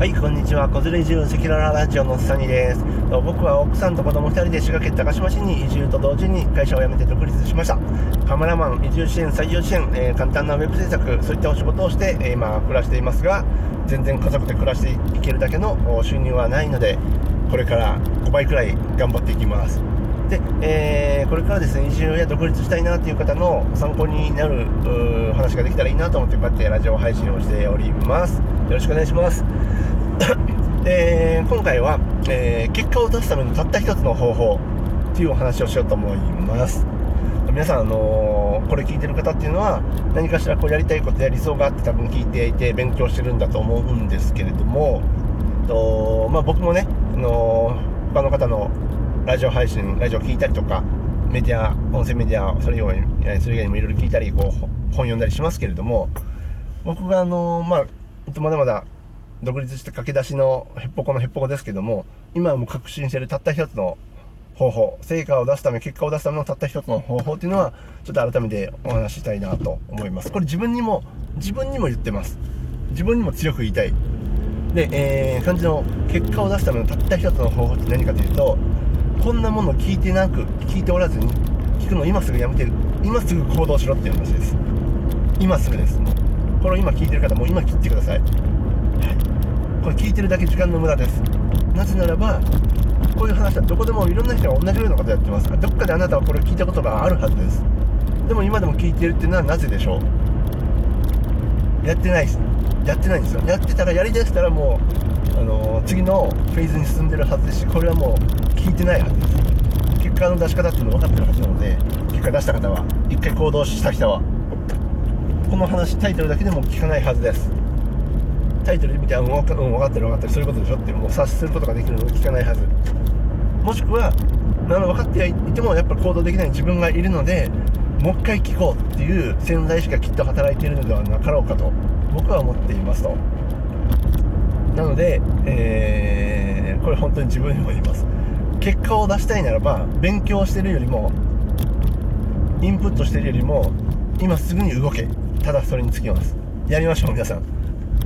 はいこんにちは。子連れ移住赤裸々ラジオのサニーです。僕は奥さんと子供2人で滋賀県高島市に移住と同時に会社を辞めて独立しました。カメラマン移住支援採用支援、えー、簡単なウェブ制作そういったお仕事をして、えー、今暮らしていますが全然家族で暮らしていけるだけの収入はないのでこれから5倍くらい頑張っていきます。で、えー、これからですね移住や独立したいなっていう方の参考になる話ができたらいいなと思ってこうやってラジオ配信をしております。よろしくお願いします。えー、今回は、えー、結果を出すためのたった一つの方法というお話をしようと思います。皆さん、あのー、これ聞いてる方っていうのは何かしらこうやりたいことや理想があって多分聞いていて勉強してるんだと思うんですけれどもと、まあ、僕もね、あのー、他の方のラジオ配信ラジオ聞いたりとかメディア音声メディアそれ以外それ以外にもいろいろ聞いたりこう本読んだりしますけれども僕があの、まあまだまだ独立して駆け出しのへっぽこのへっぽこですけども、今はもう確信しているたった一つの方法、成果を出すため、結果を出すためのたった一つの方法っていうのは、ちょっと改めてお話ししたいなと思います。これ自分にも、自分にも言ってます。自分にも強く言いたい。で、えー、感じの結果を出すためのたった一つの方法って何かというと、こんなものを聞いてなく、聞いておらずに、聞くの今すぐやめてる。今すぐ行動しろっていう話です。今すぐです。もうこれを今聞いてる方、もう今切ってください。これ聞いてるだけ時間の無駄ですなぜならばこういう話はどこでもいろんな人が同じようなことやってますからどっかであなたはこれを聞いたことがあるはずですでも今でも聞いてるっていうのはなぜでしょうやってないですやってないんですよ。やってたらやりだしたらもう、あのー、次のフェーズに進んでるはずですしこれはもう聞いてないはずです。結果の出し方っていうの分かってるはずなので結果出した方は一回行動した人はこの話タイトルだけでも聞かないはずです。タイトルで見て、うん、分か分かってる分かってる、そういうことでしょってもう察することができるので聞かないはず。もしくは、分かっていてもやっぱ行動できない自分がいるので、もう一回聞こうっていう潜在意識がきっと働いているのではなかろうかと、僕は思っていますと。なので、えー、これ本当に自分にも言います。結果を出したいならば、勉強してるよりも、インプットしてるよりも、今すぐに動け。ただそれにつきます。やりましょう、皆さん。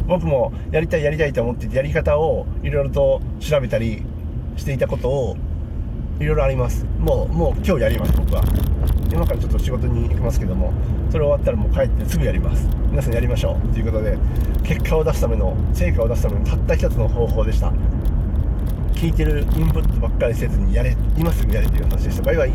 僕もやりたいやりたいと思っててやり方をいろいろと調べたりしていたことをいろいろあります。もうもう今日やります僕は。今からちょっと仕事に行きますけどもそれ終わったらもう帰ってすぐやります。皆さんやりましょう。ということで結果を出すための成果を出すためのたった一つの方法でした。聞いてるインプットばっかりせずにやれ今すぐやれという話でした。バイバイ。